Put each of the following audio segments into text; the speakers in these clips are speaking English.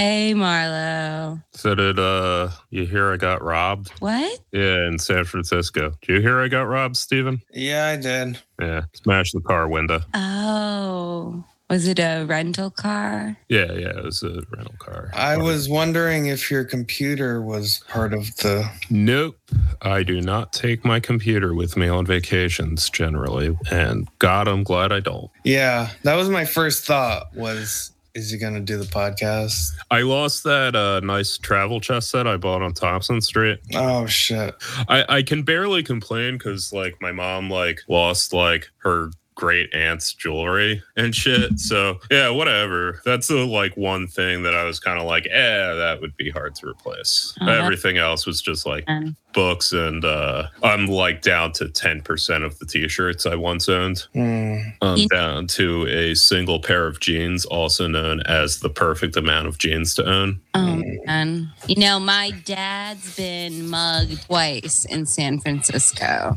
Hey, Marlo. So did uh you hear I got robbed? What? Yeah, in San Francisco. Did you hear I got robbed, Steven? Yeah, I did. Yeah. Smashed the car window. Oh, was it a rental car? Yeah, yeah, it was a rental car. I was wondering if your computer was part of the. Nope. I do not take my computer with me on vacations generally. And God, I'm glad I don't. Yeah, that was my first thought. Was is he gonna do the podcast? I lost that uh, nice travel chest set I bought on Thompson Street. Oh shit! I, I can barely complain because like my mom like lost like her great aunt's jewelry and shit. So yeah, whatever. That's the like one thing that I was kind of like, eh, that would be hard to replace. Oh, Everything else was just like Um, books and uh I'm like down to 10% of the t-shirts I once owned. Hmm. I'm down to a single pair of jeans, also known as the perfect amount of jeans to own. Oh man. You know, my dad's been mugged twice in San Francisco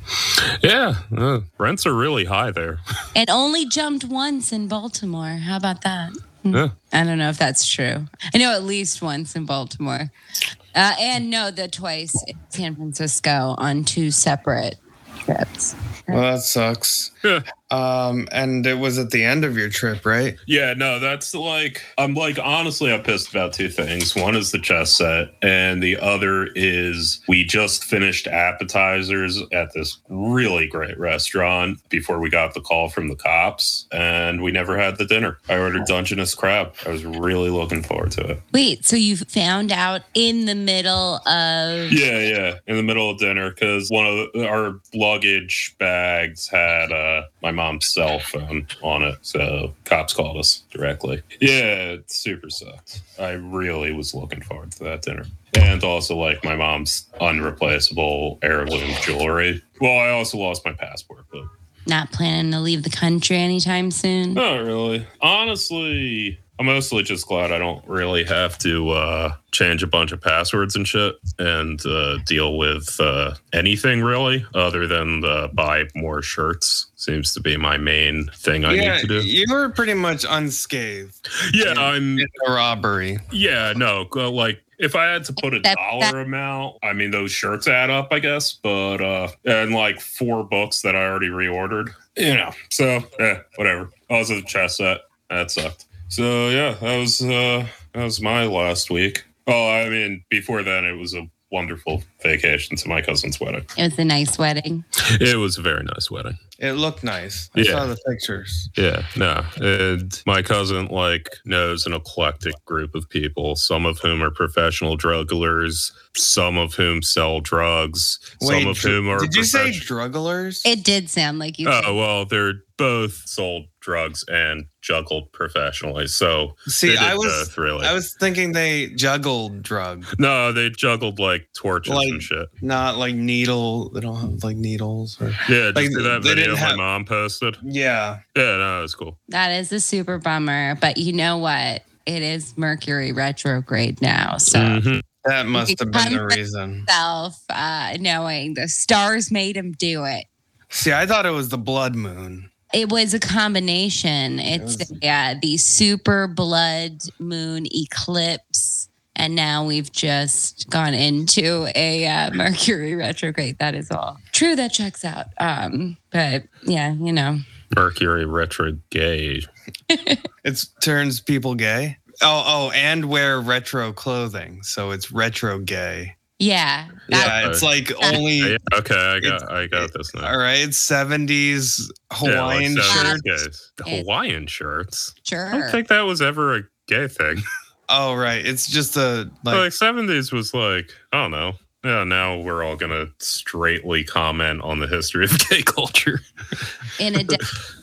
Yeah, uh, rents are really high there. it only jumped once in Baltimore. How about that? Hmm. Yeah. I don't know if that's true. I know at least once in Baltimore. Uh, and no, the twice in San Francisco on two separate trips. Well, that sucks. Yeah. Um, and it was at the end of your trip, right? Yeah, no, that's like I'm like honestly I'm pissed about two things. One is the chess set, and the other is we just finished appetizers at this really great restaurant before we got the call from the cops, and we never had the dinner. I ordered Dungeness crab. I was really looking forward to it. Wait, so you found out in the middle of Yeah, yeah, in the middle of dinner because one of the, our luggage bags had uh, my mom's cell phone on it, so cops called us directly. Yeah, it super sucked. I really was looking forward to that dinner, and also like my mom's unreplaceable heirloom jewelry. Well, I also lost my passport, but not planning to leave the country anytime soon? not really. Honestly, I'm mostly just glad I don't really have to uh, change a bunch of passwords and shit and uh, deal with uh, anything really other than uh, buy more shirts. Seems to be my main thing I yeah, need to do. you were pretty much unscathed Yeah, I'm. in the robbery. Yeah, no, like if I had to put a That- dollar that- amount, I mean those shirts add up, I guess. But uh and like four books that I already reordered. You know. So yeah, whatever. Also the chess set. That sucked. So yeah, that was uh that was my last week. Oh, I mean, before then it was a wonderful vacation to my cousin's wedding. It was a nice wedding. It was a very nice wedding. It looked nice. I Yeah. saw the pictures. Yeah, no. And my cousin like knows an eclectic group of people, some of whom are professional drug dealers, some of whom sell drugs, some of dr- whom are did you say profession- drugglers? It did sound like you. Oh, well, they're both sold drugs and juggled professionally. So See, I was both, really. I was thinking they juggled drugs. no, they juggled like torches Like- and shit. not like needle. They don't have like needles or Yeah, just like, that they video didn't my have- mom posted. yeah. Yeah, no, that's cool. That is a super bummer, but you know what? It is Mercury retrograde now, so Mhm. That must have been the reason. self uh, knowing the stars made him do it. See, I thought it was the blood moon. It was a combination. It's was- yeah, the super blood moon eclipse, and now we've just gone into a uh, Mercury retrograde. That is all true. That checks out. Um, but yeah, you know, Mercury retrograde. It turns people gay. Oh, oh, and wear retro clothing, so it's retro gay. Yeah. Yeah, it's like only Yeah, okay, I got I got this now. all right, 70s Yeah, like Hawaiian 70s shirt. guys. Hawaiian shirts. Sure. I don't think that was ever a gay thing. Oh, right. It's just a Like, like 70s was like, I don't know. Yeah, now we're all gonna straightly comment on the history of gay culture. In a day,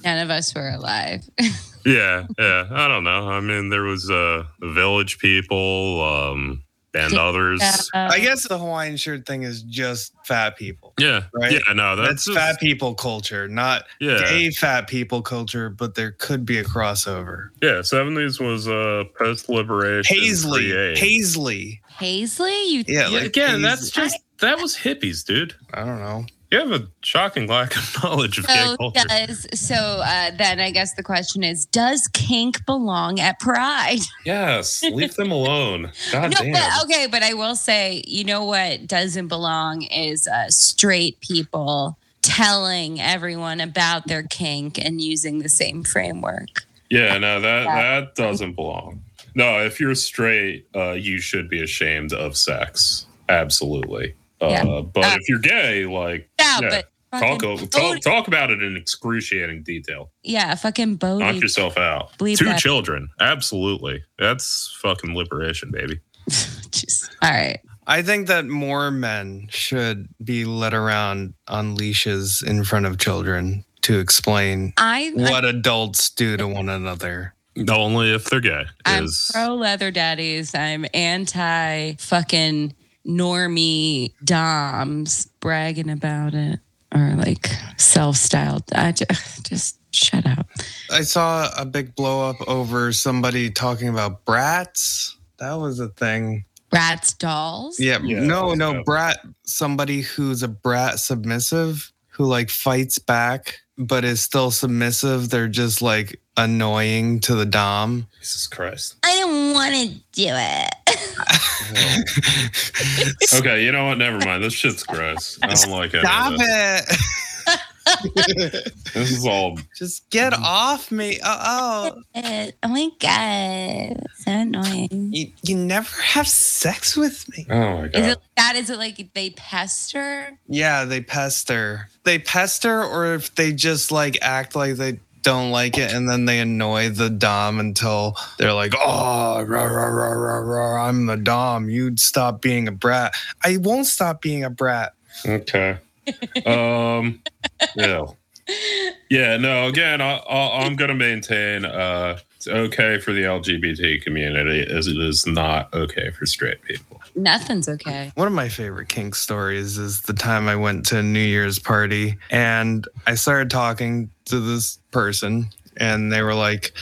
none of us were alive. yeah, yeah. I don't know. I mean, there was uh the village people, um, and others. I guess the Hawaiian shirt thing is just fat people. Yeah, Right. Yeah, no, That's, that's, fat people culture, not Yeah, gay fat people culture, but there could be a crossover. yeah. Seventies was uh post liberation. Paisley, Paisley. Paisley, you Yeah, Yeah, like again, that's just that was hippies, dude. I don't know. You have a shocking lack of knowledge of gay so culture. does so uh, then I guess the question is, does kink belong at Pride? Yes, leave them alone. God no, damn. but okay, but I will say, you know what doesn't belong is uh, straight people telling everyone about their kink and using the same framework. Yeah, no, that that doesn't belong. No, if you're straight, uh, you should be ashamed of sex. Absolutely. Uh, Yeah. But Uh, if you're gay, like Yeah, Yeah, but talk, talk talk about it in excruciating detail. yeah, fucking Knock yourself out. Bleep Two that. children, absolutely. That's fucking liberation, baby. All right. I think that more men should be led around on leashes in front of children to explain I, what adults do to one another. Only if they're gay. I'm is- pro leather daddies. I'm anti fucking normie doms bragging about it or like self styled. I just, just shut up. I saw a big blow up over somebody talking about brats. That was a thing. Brats dolls. Yeah, Yeah, no, no, was- brat. Somebody who's a brat submissive who like fights back but is still submissive. They're just like annoying to the dom. Jesus Christ. I don't want to do it. Okay, you know what? Never mind. This shit's gross. I don't like it. Stop of it. This is all Just get off me. Oh, oh. oh my god, so annoying. You, you never have sex with me. Oh my god. Is god. it that? Is it like they pester? Yeah, they pester. They pester, or if they just like act like they don't like it and then they annoy the Dom until they're like, oh, rah, rah, rah, rah, rah, I'm the Dom. You'd stop being a brat. I won't stop being a brat. Okay. Um. Yeah. Yeah. No. Again, I, I, I'm going to maintain. Uh, it's okay for the LGBT community, as it is not okay for straight people. Nothing's okay. One of my favorite kink stories is the time I went to a New Year's party and I started talking to this person and they were like,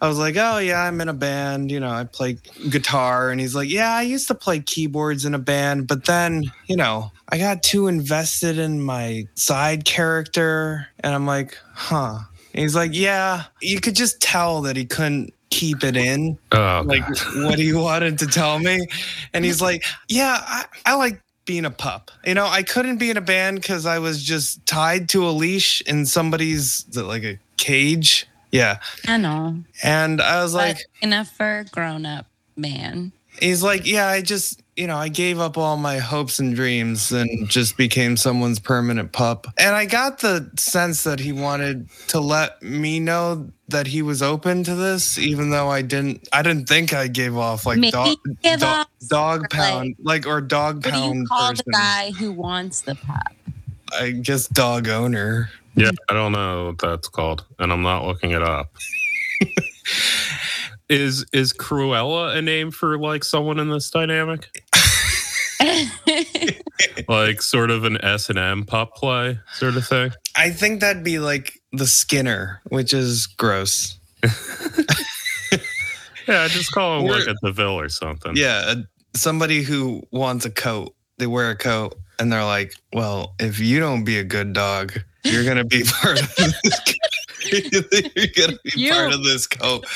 I was like, oh yeah, I'm in a band, you know, I play guitar. And he's like, yeah, I used to play keyboards in a band, but then, you know, I got too invested in my side character. And I'm like, huh. And he's like, yeah, you could just tell that he couldn't keep it in Oh, like what he wanted to tell me. And he's like, Yeah, I, I like being a pup. You know, I couldn't be in a band because I was just tied to a leash in somebody's like a cage. Yeah. I know. And I was like, enough for a grown up man. he's like, Yeah, I just you know, I gave up all my hopes and dreams and just became someone's permanent pup. And I got the sense that he wanted to let me know that he was open to this, even though I didn't I didn't think I gave off like Maybe dog, give do- off dog pound like or dog What do pound you call person. the guy who wants the pup? I guess dog owner. Yeah, I don't know what that's called, and I'm not looking it up. is is Cruella a name for like someone in this dynamic? Like sort of an S and M pup play sort of thing? I think that'd be like the Skinner, which is gross. Yeah, just call him Or- at the Deville or something. Yeah, somebody who wants a coat. They wear a coat and they're like, "Well, if you don't be a good dog, you're gonna be part of this. you're gonna be You. part of this coat."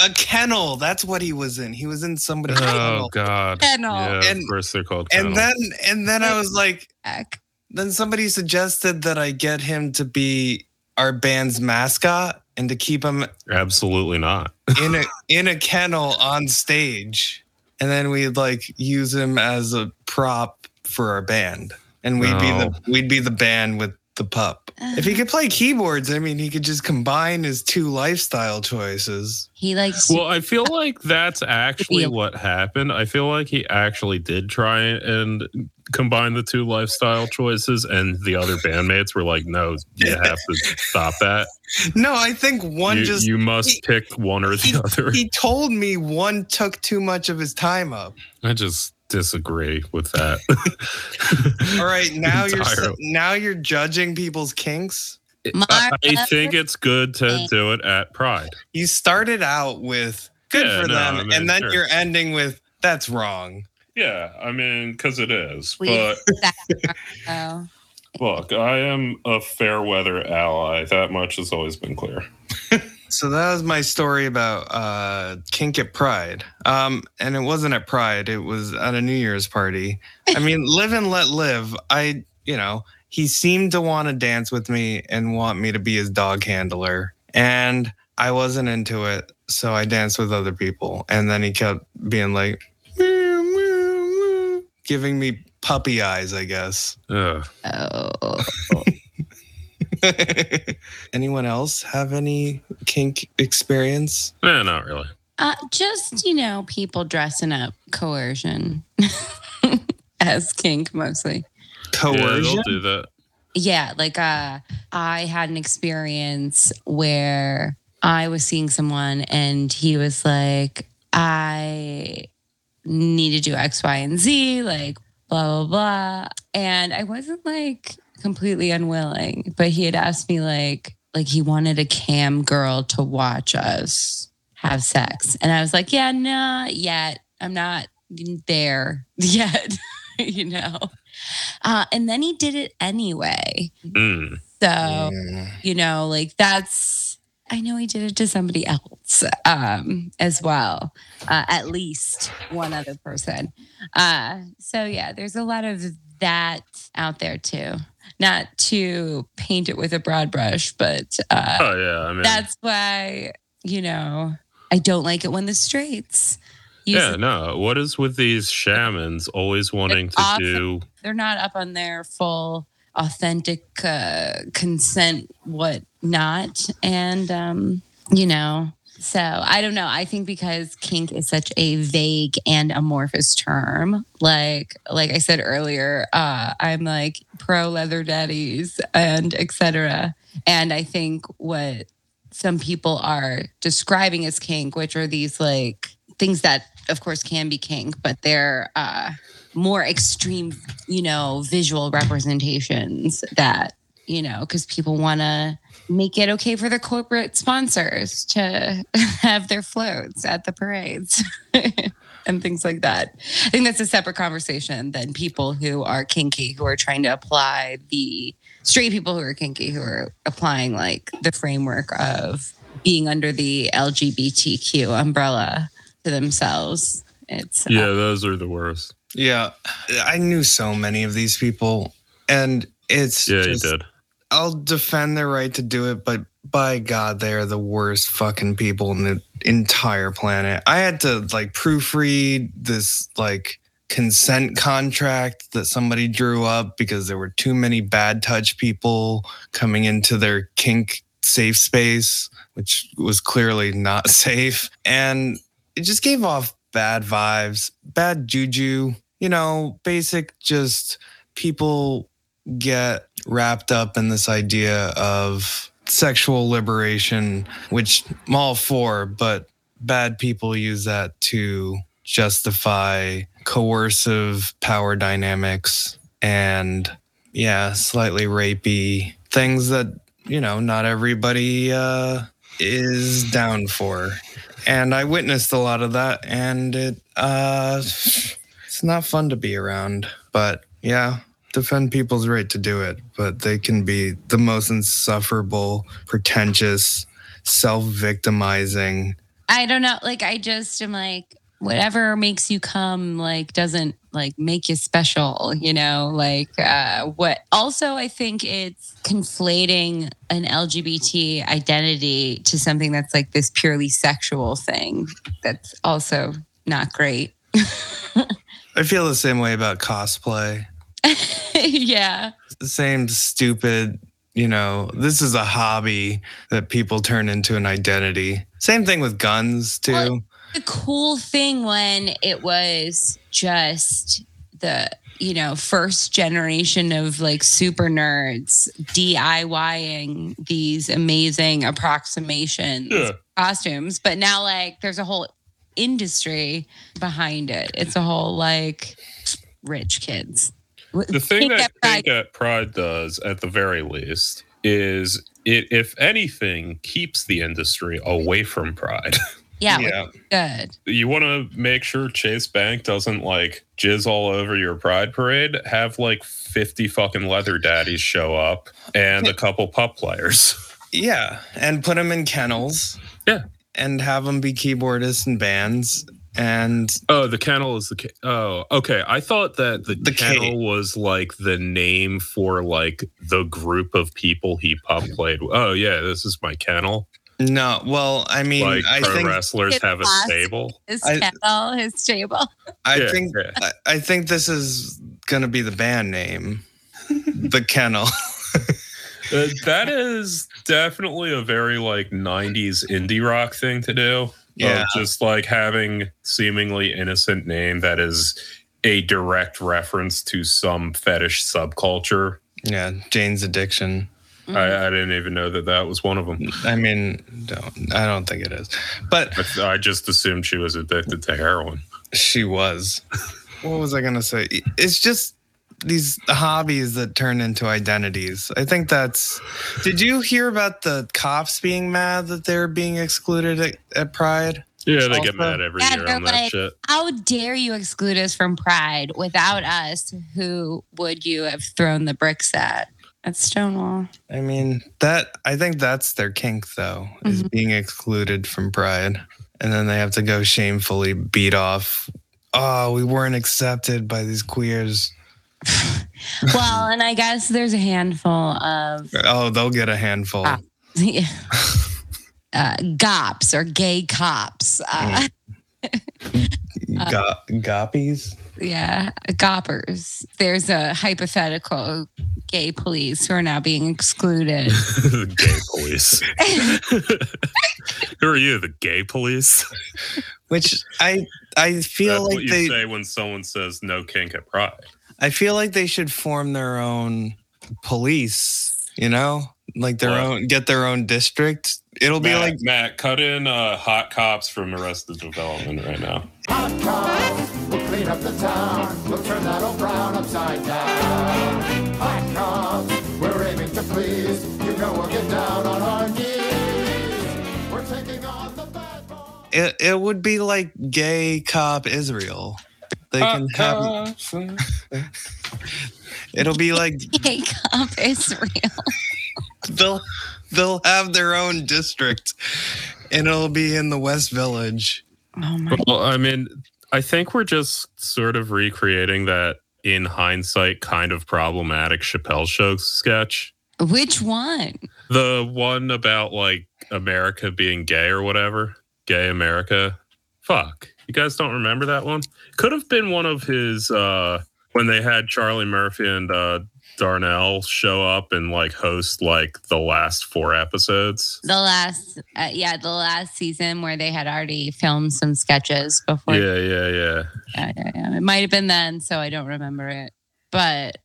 A uh, kennel. That's what he was in. He was in somebody's Oh kennel. God. Kennel. Yeah, And- of course they're called And then, and then I was like, Heck. then somebody suggested that I get him to be our band's mascot and to keep him Absolutely not. in a in a kennel on stage and then we'd like use him as a prop for our band, and we'd be the we'd be the band with the pup. If he could play keyboards, I mean, he could just combine his two lifestyle choices. He likes Well, I feel like that's actually what happened. I feel like he actually did try and combine the two lifestyle choices, and the other bandmates were like, "No, you have to stop that. No, I think one you, just you must he- pick one or he, the other." he told me one took too much of his time up. I just disagree with that. All right, now you're now you're judging people's kinks. I, I think it's good to do it at Pride. You started out with good Yeah, for no, them, I mean, and then sure. you're ending with that's wrong. Yeah, I mean, because it is. We- But look, I am a fair weather ally. That much has always been clear. So that was my story about uh, kink at Pride. Um, and it wasn't at Pride; it was at a New Year's party. I mean, live and let live. I, you know, he seemed to want to dance with me and want me to be his dog handler, and I wasn't into it. So I danced with other people, and then he kept being like, "Meow, meow, meow," giving me puppy eyes, I guess. Ugh. Oh. Anyone else have any kink experience? Eh, not really. Uh, just, you know, people dressing up coercion as kink mostly. Yeah, Coercion? they'll do that. Yeah, like uh I had an experience where I was seeing someone and he was like, I need to do X, Y, and Z, like blah blah blah. And I wasn't like completely unwilling, but he had asked me like like he wanted a cam girl to watch us have sex. And I was like, Yeah, not yet. I'm not there yet, you know. Uh, and then he did it anyway. Mm. So, Mm. you know, like that's, I know he did it to somebody else um, as well, uh, at least one other person. Uh, so, yeah, there's a lot of that out there too. Not to paint it with a broad brush, but uh, Oh yeah, I mean, that's why, you know, I don't like it when the straights use yeah. No, what is with these shamans always wanting to awesome. do? they're not up on their full authentic uh, consent what not and um you know so i don't know. I think because kink is such a vague and amorphous term like like i said earlier uh i'm like pro leather daddies and etc and i think what some people are describing as kink which are these like things that of course can be kink but they're uh more extreme, you know, visual representations that, you know, because people want to make it okay for the corporate sponsors to have their floats at the parades and things like that. I think that's a separate conversation than people who are kinky, who are trying to apply the straight people who are kinky, who are applying like the framework of being under the LGBTQ umbrella to themselves. It's uh, Yeah, those are the worst. Yeah, I knew so many of these people, and it's Yeah, just, you did. I'll defend their right to do it, but by God, they are the worst fucking people in the entire planet. I had to like proofread this like consent contract that somebody drew up because there were too many bad touch people coming into their kink safe space, which was clearly not safe. And it just gave off bad vibes, bad juju, you know, basic just people get wrapped up in this idea of sexual liberation, which I'm all for, but bad people use that to justify coercive power dynamics and, yeah, slightly rapey things that, you know, not everybody uh, is down for. And I witnessed a lot of that, and it, uh, it's not fun to be around. But yeah, defend people's right to do it, but they can be the most insufferable, pretentious, self victimizing. I don't know. Like, I just am like, whatever makes you come, like, doesn't like make you special, you know? Like, uh, what also, I think it's conflating an LGBT identity to something that's like this purely sexual thing. That's also not great. I feel the same way about cosplay. yeah. same stupid, you know, this is a hobby that people turn into an identity. Same thing with guns too. Well, The cool thing when it was just the you know first generation of like super nerds DIYing these amazing approximations Yeah. costumes, but now like there's a whole industry behind it. It's a whole like rich kids. The thing Think that Pride- Pink at Pride does, at the very least, is it, if anything, keeps the industry away from Pride. yeah, yeah. good. you want to make sure Chase Bank doesn't like jizz all over your Pride parade. Have like fifty fucking leather daddies show up and a couple pup players. Yeah, and put them in kennels. Yeah. and have them be keyboardists in bands. And Oh, the kennel is the ca- oh okay. I thought that the, The kennel cage. was like the name for like the group of people he pup played. with. Oh yeah, this is my kennel. no, well, I mean, Like I pro think wrestlers have a stable. His I- kennel, his stable I Yeah, think yeah. I, I think this is gonna be the band name, the kennel. Uh, that is definitely a very like 90s indie rock thing to do. Yeah. Just like having seemingly innocent name that is a direct reference to some fetish subculture. yeah, Jane's Addiction. I, I didn't even know that that was one of them. I mean, don't I don't think it is, but I, I just assumed she was addicted to heroin. she was. What was I gonna say? It's just these hobbies that turn into identities. I think that's. Did you hear about the cops being mad that they're being excluded at, at Pride? Yeah, they get mad every Yeah, year on that like- shit. How dare you exclude us from Pride? Without us, who would you have thrown the bricks at? At Stonewall. I mean, that I think that's their kink though, is mm-hmm. being excluded from Pride. And then they have to go shamefully beat off. Oh, we weren't accepted by these queers. Well, and I guess there's a handful of Oh, they'll get a handful. Ah. uh, gops or gay cops. Uh, Go- goppies. yeah, goppers. There's a hypothetical gay police who are now being excluded. gay police. Who are you, the gay police? Which I I feel That's like what you they say when someone says no kink at Pride. I feel like they should form their own police, you know? Like their What? own get their own district. It'll be like Matt, cut in uh, hot cops from Arrested Development right now. Hot cops, we'll clean up the town. We'll turn that old brown upside down. Hot cops, we're aiming to please. You know we'll get down on our knees. We're taking on the bad boys. it, it would be like gay cop Israel. They uh, can have uh, it'll be like gay cop Israel. they'll they'll have their own district and it'll be in the West Village. Oh my Well, I mean, I think we're just sort of recreating that in hindsight kind of problematic Chappelle show sketch. Which one? The one about like America being gay or whatever. Gay America. Fuck. You guys don't remember that one? Could have been one of his uh when they had Charlie Murphy and uh Donnell show up and like host like the last four episodes. The last, uh, yeah, the last season where they had already filmed some sketches before. Yeah, yeah, yeah. Yeah, yeah, yeah. It might have been then, so I don't remember it. But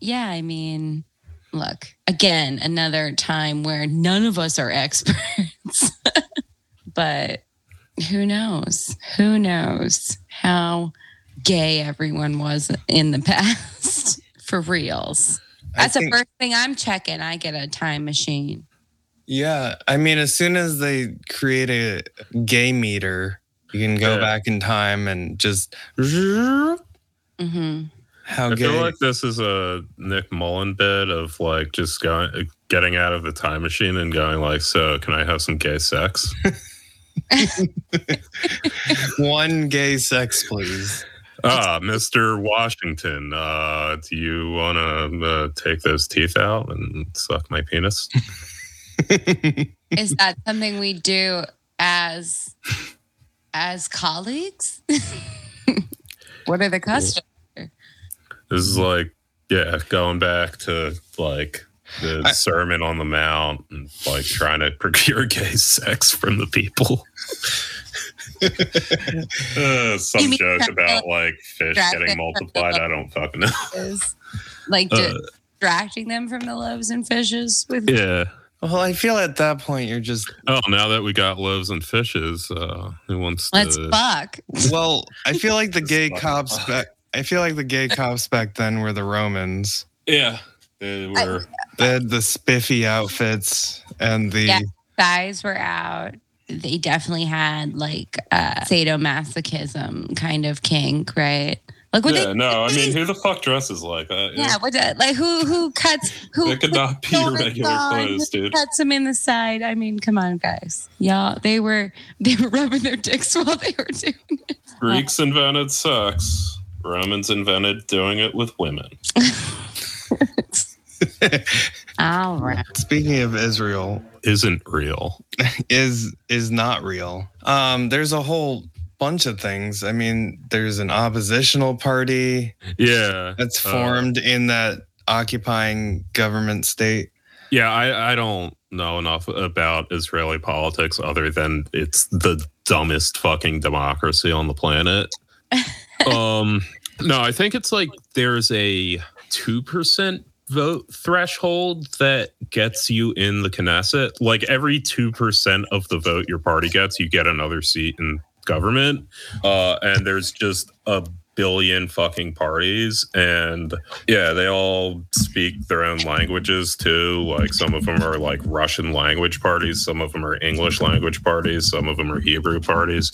yeah, I mean, look, again, another time where none of us are experts. but who knows? Who knows how gay everyone was in the past for reals? I That's the first thing I'm checking. I get a time machine. Yeah, I mean, as soon as they create a gay meter, you can go Yeah. back in time and just Mm-hmm. how I gay. feel like this is a Nick Mullen bit of like just going, getting out of the time machine and going like, so can I have some gay sex? One gay sex, please. ah, Mr. Washington, uh, do you want to uh, take those teeth out and suck my penis? Is that something we do as as colleagues? what are the customs? This is like Yeah, going back to like the I- Sermon on the Mount and like trying to procure gay sex from the people. uh, some You mean joke about like fish getting them from the multiplied. I don't fucking know. Is like Uh, distracting them from the loaves and fishes with yeah. Well, I feel at that point you're just Oh, now that we got loaves and fishes, uh, who wants to let's to? fuck. well. I feel like the gay cops back. I feel like the gay cops back then were the Romans. Yeah, they were. They had the spiffy outfits and the Yeah. Guys were out. They definitely had like uh sadomasochism kind of kink, right? Like what yeah, they no, I mean, who the fuck dresses like that? yeah, what the, like who who cuts who It could not be shoulders regular on, clothes, who dude. cuts them in the side. I mean, come on, guys. Y'all they were they were rubbing their dicks while they were doing it. Greeks invented sex. Romans invented doing it with women. All right. speaking of Israel Isn't real. is is not real. Um, there's a whole bunch of things. I mean, there's an oppositional party Yeah. that's Uh, formed in that occupying government state. Yeah, I, I don't know enough about Israeli politics other than it's the dumbest fucking democracy on the planet. um no, I think it's like there's a 2% vote threshold that gets you in the Knesset. Like every 2% of the vote your party gets, you get another seat in government. Uh and there's just a billion fucking parties and yeah, they all speak their own languages too. Like some of them are like Russian language parties, some of them are English language parties, some of them are Hebrew parties.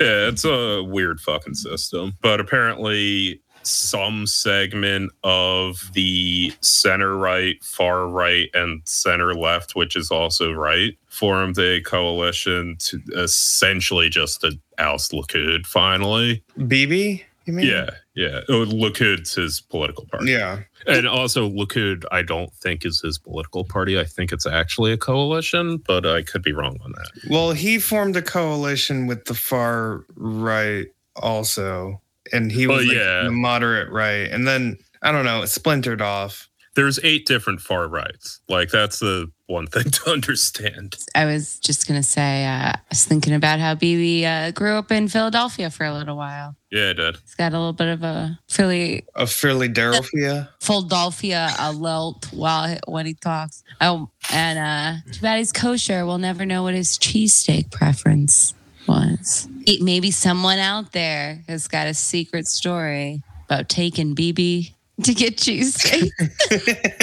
Yeah, it's a weird fucking system. But apparently, some segment of the center right, far right, and center left, which is also right, formed a coalition to essentially just to oust Likud finally. BB, you mean? Yeah, yeah. Oh, Likud's his political party. Yeah. And also, Likud, I don't think is his political party. I think it's actually a coalition, but I could be wrong on that. Well, he formed a coalition with the far right also, and he was Oh, like yeah. the moderate right, and then I don't know, it splintered off. There's eight different far rights. Like that's the one thing to understand. I was just gonna say, uh, I was thinking about how BB uh, grew up in Philadelphia for a little while. Yeah, I did. He's got a little bit of a Philly A Philly Philadelphia. Philadelphia a lilt while when he talks. Oh, and uh, too bad he's kosher. We'll never know what his cheesesteak preference was. It- Maybe someone out there has got a secret story about taking BB to get cheesesteak,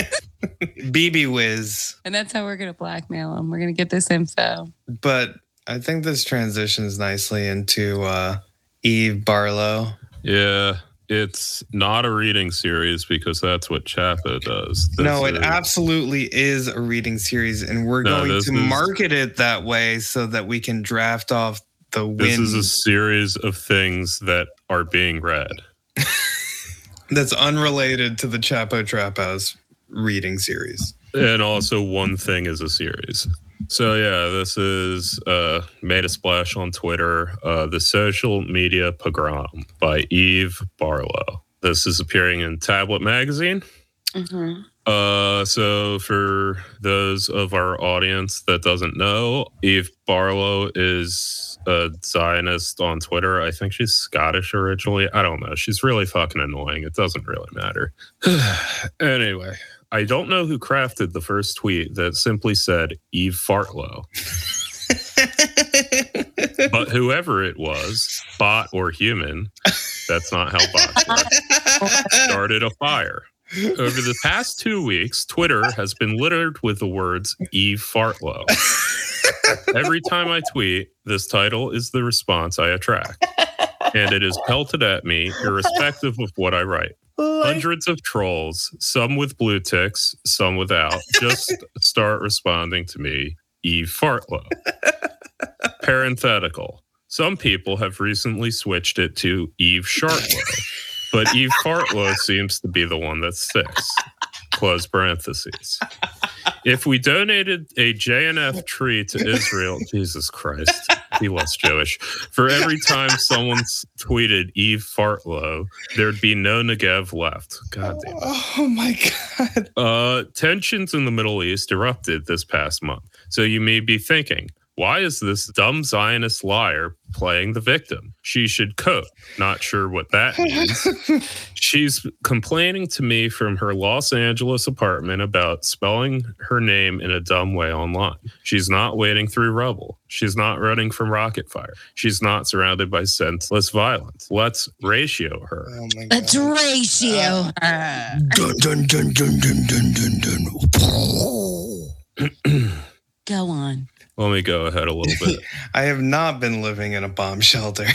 BB Whiz. and that's how we're gonna blackmail him. We're gonna get this info. But I think this transitions nicely into uh, Eve Barlow. Yeah, it's not a reading series because that's what Chapo does. no, This it is- absolutely is a reading series, and we're No, going this to is- market it that way so that we can draft off the win. This is a series of things that are being read. that's unrelated to the Chapo Trap House reading series. and also one thing is a series so yeah this is uh made a splash on twitter uh the social media pogrom by eve barlow this is appearing in tablet magazine uh so for those of our audience that doesn't know eve barlow is a zionist on twitter. I think she's scottish originally. I don't know. She's really fucking annoying. It doesn't really matter. Anyway I don't know who crafted the first tweet that simply said Eve Fartlow, but whoever it was, bot or human, that's not how bots work, started a fire. Over the past two weeks, Twitter has been littered with the words Eve Fartlow. Every time I tweet, this title is the response I attract, and it is pelted at me, irrespective of what I write. Hundreds of trolls, some with blue ticks, some without, just start responding to me, Eve Fartlow. Parenthetical. Some people have recently switched it to Eve Shartlow, but Eve Fartlow seems to be the one that sticks. Close parentheses. If we donated a JNF tree to Israel, Jesus Christ, be less Jewish. For every time someone tweeted Eve Fartlow, there'd be no Negev left. God damn. It. Oh my god. Uh, tensions in the Middle East erupted this past month. So you may be thinking, why is this dumb Zionist liar playing the victim? She should cope. Not sure what that means. She's complaining to me from her Los Angeles apartment about spelling her name in a dumb way online. She's not wading through rubble. She's not running from rocket fire. She's not surrounded by senseless violence. Let's ratio her. Oh Let's god. ratio uh, her. Dun dun dun dun dun dun dun dun. Go on. Let me go ahead a little bit. I have not been living in a bomb shelter.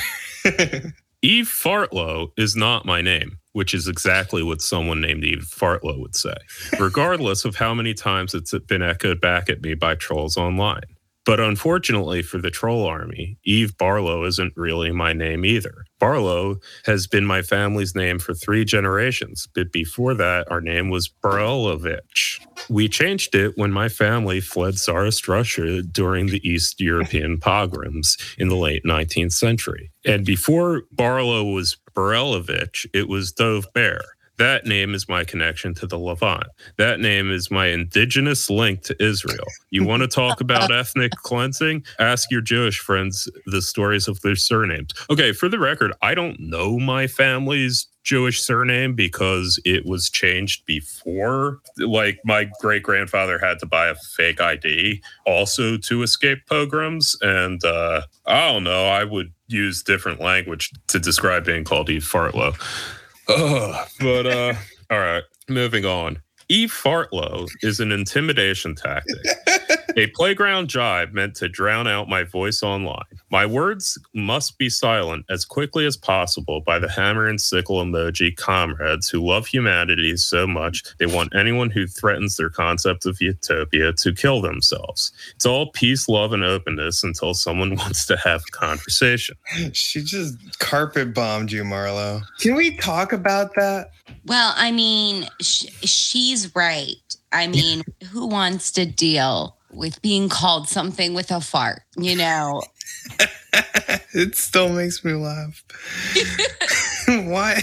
Eve Fartlow is not my name, which is exactly what someone named Eve Fartlow would say, regardless of how many times it's been echoed back at me by trolls online. But unfortunately for the troll army, Eve Barlow isn't really my name either. Barlow has been my family's name for three generations, but before that, our name was Barelovich. We changed it when my family fled Tsarist Russia during the East European pogroms in the late 19th century. And before Barlow was Barelovich, it was Dove Bear. That name is my connection to the Levant. That name is my indigenous link to Israel. You want to talk about ethnic cleansing? Ask your Jewish friends the stories of their surnames. Okay, for the record, I don't know my family's Jewish surname because it was changed before. Like my great grandfather had to buy a fake ID also to escape pogroms. And uh, I don't know, I would use different language to describe being called Eve Fartlow. Ugh, but uh, all right, moving on. Eve Fartlow is an intimidation tactic, a playground jibe meant to drown out my voice online. My words must be silent as quickly as possible by the hammer and sickle emoji comrades who love humanity so much they want anyone who threatens their concept of utopia to kill themselves. It's all peace, love, and openness until someone wants to have a conversation. she just carpet bombed you, Marlo. Can we talk about that? Well, I mean, sh- she's right. I mean, who wants to deal with being called something with a fart? You know, it still makes me laugh. Why?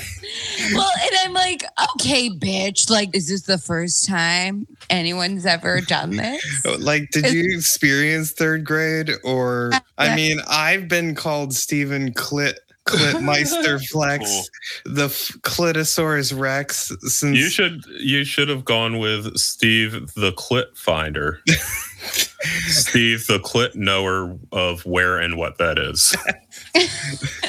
well, and I'm like, okay, bitch. Like, is this the first time anyone's ever done this? Oh, like, did you experience third grade? Or, I mean, I've been called Stephen Clit. Clitmeister Flex, Cool. the F- Clitosaurus Rex. Since You should you should have gone with Steve the clit finder. Steve the clit knower of where and what that is.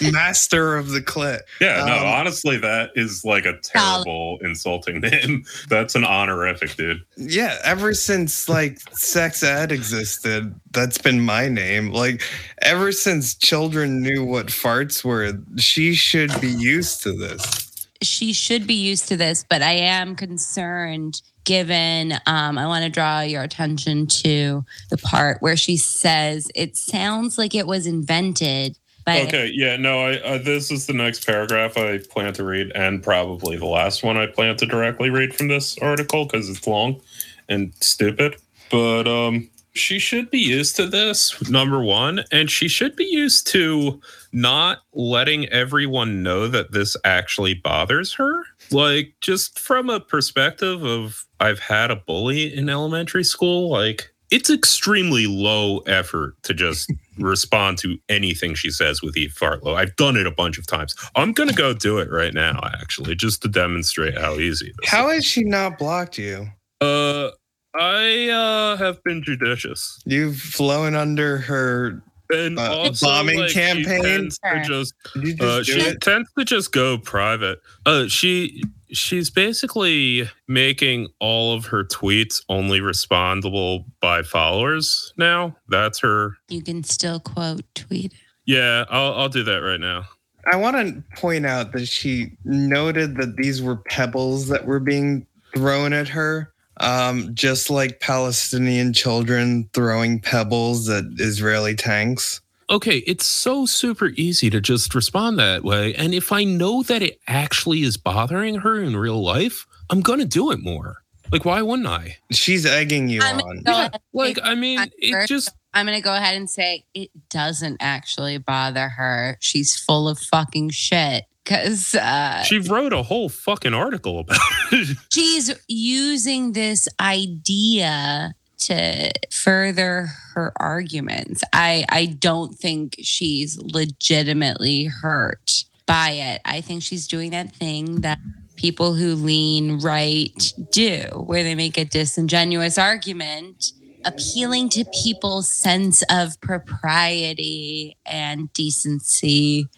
master of the clit. Yeah, no, Um, honestly, that is like a terrible insulting name. That's an honorific, dude. Yeah, ever since like sex ed existed, that's been my name. Like ever since children knew what farts were, she should be used to this. she should be used to this, but I am concerned given um, I want to draw your attention to the part where she says it sounds like it was invented by Okay, yeah, no, I uh, this is the next paragraph I plan to read, and probably the last one I plan to directly read from this article because it's long and stupid. But um, she should be used to this number one, and she should be used to not letting everyone know that this actually bothers her. Like, just from a perspective of I've had a bully in elementary school, like it's extremely low effort to just respond to anything she says with Eve Fartlow. I've done it a bunch of times. I'm gonna go do it right now, actually, just to demonstrate how easy this How is. has she not blocked you? Uh, I uh have been judicious, You've flown under her. And Uh, also bombing like, she campaign? tends to just just uh, she it? tends to just go private. Uh, she she's basically making all of her tweets only respondable by followers now. That's her. you can still quote tweet. Yeah, I'll I'll do that right now. I want to point out that she noted that these were pebbles that were being thrown at her, um, just like Palestinian children throwing pebbles at Israeli tanks. Okay, it's so super easy to just respond that way. And if I know that it actually is bothering her in real life, I'm going to do it more. Like, why wouldn't I? She's egging you I'm on. Go Yeah, like, I mean, on it first. just, I'm going to go ahead and say it doesn't actually bother her. She's full of fucking shit because uh, She wrote a whole fucking article about it. she's using this idea to further her arguments. I I don't think she's legitimately hurt by it. I think she's doing that thing that people who lean right do, where they make a disingenuous argument appealing to people's sense of propriety and decency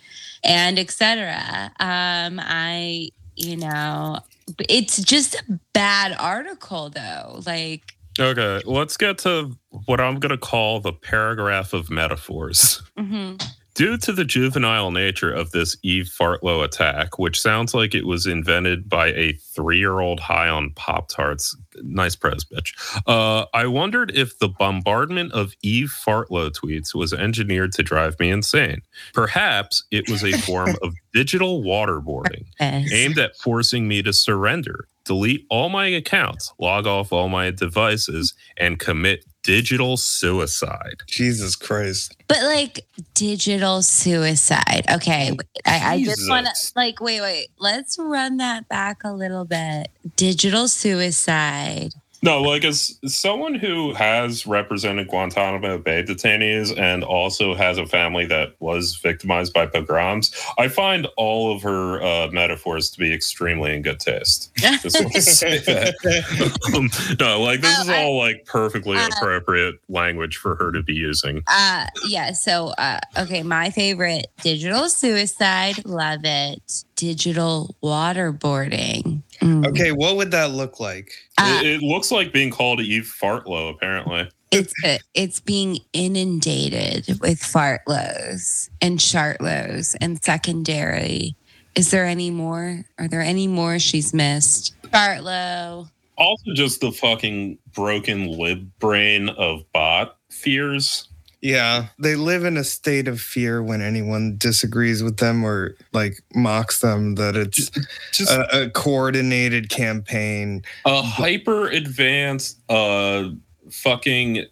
and etc. Um I you know it's just a bad article though. Like okay, let's get to what I'm going to call the paragraph of metaphors. mhm. Due to the juvenile nature of this Eve Fartlow attack, which sounds like it was invented by a three year old high on Pop Tarts, nice press, bitch. Uh, I wondered if the bombardment of Eve Fartlow tweets was engineered to drive me insane. Perhaps it was a form of digital waterboarding aimed at forcing me to surrender, delete all my accounts, log off all my devices, and commit digital suicide. Jesus Christ. But like digital suicide. Okay. wait, I, I just want to like wait, wait. Let's run that back a little bit. Digital suicide. No, like as someone who has represented Guantanamo Bay detainees and also has a family that was victimized by pogroms, I find all of her uh, metaphors to be extremely in good taste. Just want to say that. Um, no, like this Oh, is I- all like perfectly uh, appropriate language for her to be using. Uh yeah, so uh okay, my favorite digital suicide, love it. Digital waterboarding. Mm. Okay, what would that look like? Uh, it, it looks like being called Eve Fartlow, apparently. it's it's being inundated with fartlows and chartlows and secondary. Is there any more? Are there any more she's missed? Chartlow. Also, just the fucking broken lib brain of bot fears. Yeah, they live in a state of fear when anyone disagrees with them or like mocks them that it's Just a, a coordinated campaign. a hyper advanced uh fucking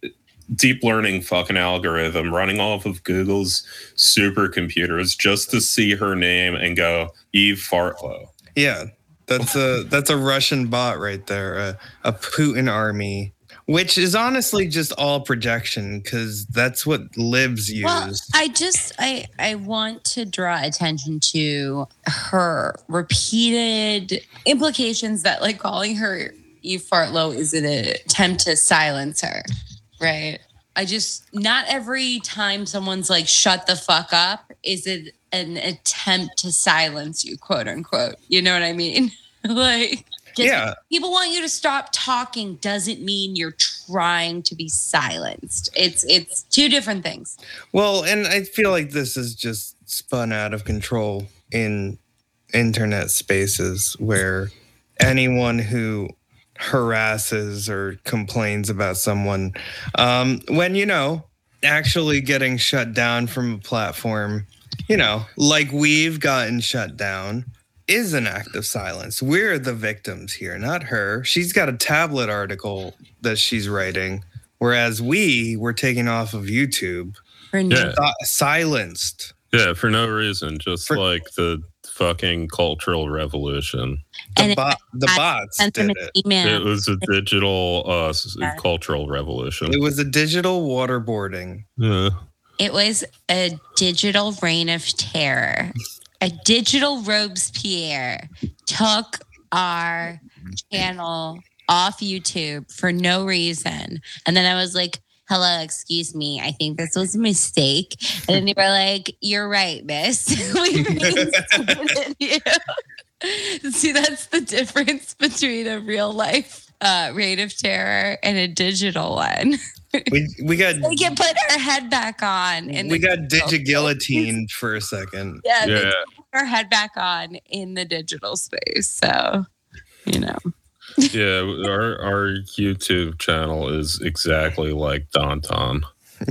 deep learning fucking algorithm running off of Google's supercomputers just to see her name and go Eve Fartlow. Yeah, that's a that's a Russian bot right there, a, a Putin army, which is honestly just all projection because that's what libs use. Well, I just I I want to draw attention to her repeated implications that like calling her Eve Fartlow is an attempt to silence her, right? I just not every time someone's like shut the fuck up is it an attempt to silence you, quote unquote. You know what I mean? like just yeah, people want you to stop talking doesn't mean you're trying to be silenced. It's it's two different things. well, and I feel like this is just spun out of control in internet spaces where anyone who harasses or complains about someone um, when you know actually getting shut down from a platform you know like we've gotten shut down is an act of silence we're the victims here not her she's got a tablet article that she's writing whereas we were taken off of youtube For no Yeah. si- silenced Yeah, for no reason, just For- like the fucking cultural revolution. the, And the I bots sent did it email. It was a digital uh, Yeah. cultural revolution. it was a digital waterboarding Yeah. It was a digital reign of terror. A digital Robespierre took our channel off YouTube for no reason. And then I was like, hello, excuse me. I think this was a mistake. And then they were like, you're right, miss. we you. See, that's the difference between a real life uh, reign of terror and a digital one. we, we got We can put our head back on. And we got digiguillotined for a second yeah, they Yeah. put our head back on in the digital space. So, you know, Yeah, our our YouTube channel is exactly like Danton.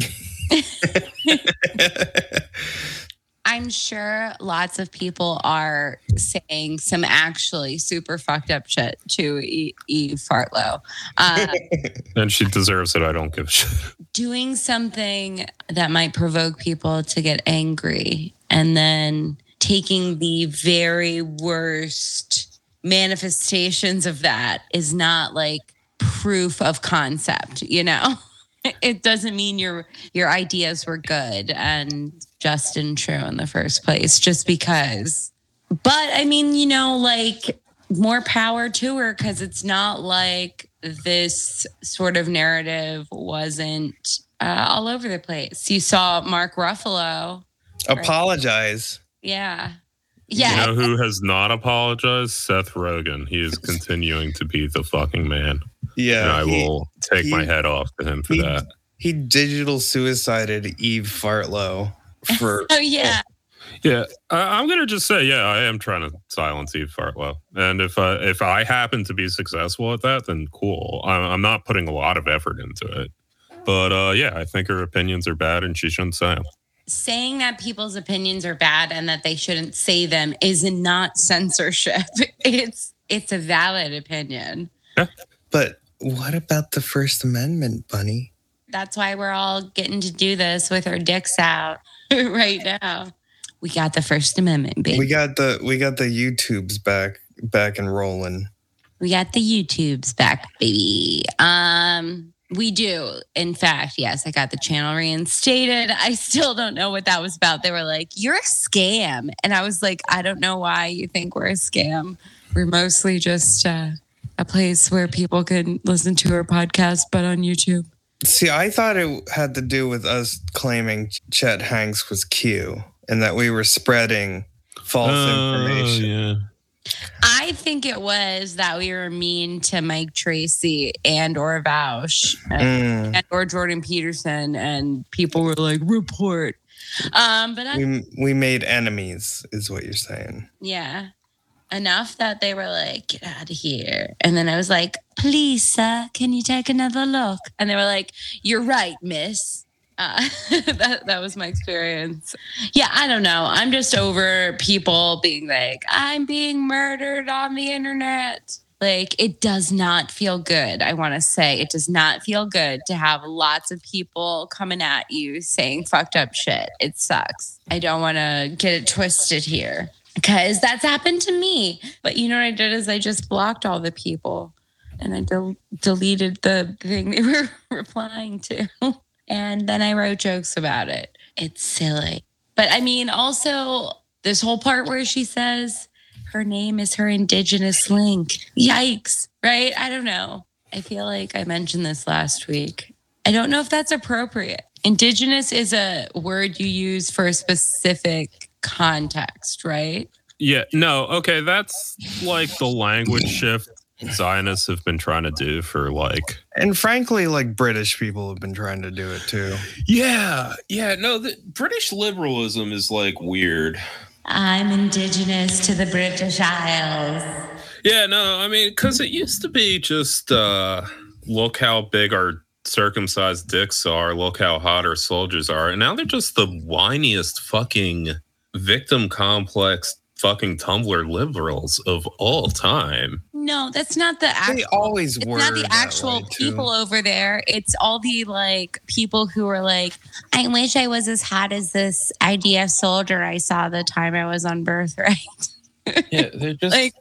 I'm sure lots of people are saying some actually super fucked up shit to E- Eve Fartlow. Uh, And she deserves it. I don't give a shit. doing something that might provoke people to get angry and then taking the very worst manifestations of that is not like proof of concept you know it doesn't mean your your ideas were good and just and true in the first place just because but i mean you know like more power to her because it's not like this sort of narrative wasn't uh, all over the place. You saw Mark Ruffalo. Apologize. Yeah. Yeah. You know who has not apologized? Seth Rogen. He is continuing to be the fucking man. Yeah. and I he- will take my head off to him for he- that. He digital suicided Eve Fartlow for oh, yeah. Yeah, I, I'm gonna just say, yeah, I am trying to silence Eve Fartlow, and if I if I happen to be successful at that, then cool. I'm, I'm not putting a lot of effort into it, but uh, yeah, I think her opinions are bad, and she shouldn't say them. Saying that people's opinions are bad and that they shouldn't say them is not censorship. It's it's a valid opinion. Yeah. But what about the First Amendment, Bunny? That's why we're all getting to do this with our dicks out right now. We got the First Amendment, baby. We got the we got the YouTubes back back and rolling. We got the YouTubes back, baby. Um, we do. In fact, yes, I got the channel reinstated. I still don't know what that was about. They were like, "You're a scam," and I was like, "I don't know why you think we're a scam. We're mostly just uh, a place where people can listen to our podcast, but on YouTube." See, I thought it had to do with us claiming Chet Hanks was Q and that we were spreading false Oh, information. yeah. I think it was that we were mean to Mike Tracey and or Vaush. Mm. and or Jordan Peterson, and people were like, report. Um, but I, We we made enemies, is what you're saying. yeah, enough that they were like, get out of here. And then I was like, please, sir, can you take another look? And they were like, you're right, miss. Uh, that, that was my experience. Yeah, I don't know. I'm just over people being like, I'm being murdered on the internet. Like, it does not feel good. I want to say it does not feel good to have lots of people coming at you saying fucked up shit. It sucks. I don't want to get it twisted here because that's happened to me. But you know what I did is I just blocked all the people and I del- deleted the thing they were replying to. And then I wrote jokes about it. It's silly. But I mean, also, this whole part where she says her name is her indigenous link. Yikes, right? I don't know. I feel like I mentioned this last week. I don't know if that's appropriate. Indigenous is a word you use for a specific context, right? Yeah, no, okay, that's like the language shift Zionists have been trying to do for like And frankly, like British people have been trying to do it too. Yeah, yeah, no, the British liberalism is like weird. I'm indigenous to the British Isles. Yeah, no, I mean, because it used to be just uh look how big our circumcised dicks are, look how hot our soldiers are, and now they're just the whiniest fucking victim complex fucking Tumblr liberals of all time. No, that's not the actual. They always it's were. not the actual way, too. people over there. It's all the like people who are like, I wish I was as hot as this IDF soldier I saw the time I was on birthright. Yeah, they're just like,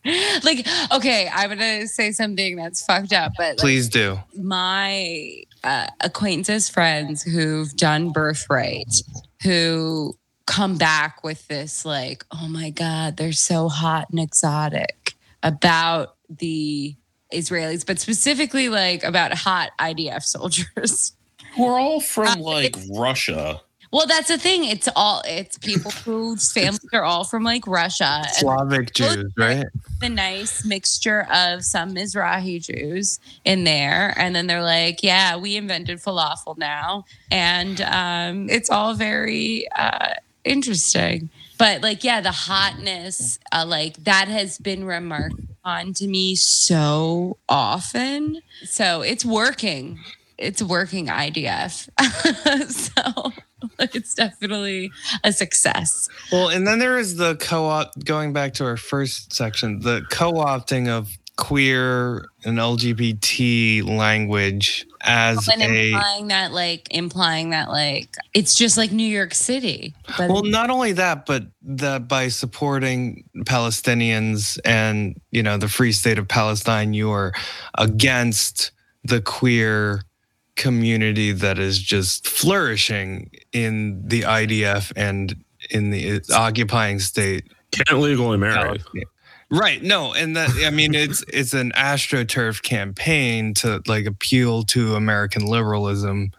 like, okay, I'm gonna say something that's fucked up, but like, Please do. my uh, acquaintances, friends who've done birthright, who come back with this like, oh my god, they're so hot and exotic about the Israelis, but specifically like about hot IDF soldiers. we're all from Uh, like Russia. Well, that's the thing. It's all it's people whose families are all from like Russia Slavic Jews, right? the nice mixture of some Mizrahi Jews in there. And then they're like, yeah, we invented falafel now. And um, it's all very uh, interesting. But like, yeah, the hotness, uh, like that has been remarked on to me so often. So it's working. it's working IDF. so it's definitely a success. Well, and then there is the co-op. Going back to our first section, the co-opting of queer and LGBT language as And a implying that like implying that like it's just like New York City. But well, not only that, but that by supporting Palestinians and you know the Free State of Palestine, you are against the queer community that is just flourishing in the IDF and in the occupying state. Can't legally marry. Palestine. Right. No, and that I mean it's it's an astroturf campaign to like appeal to American liberalism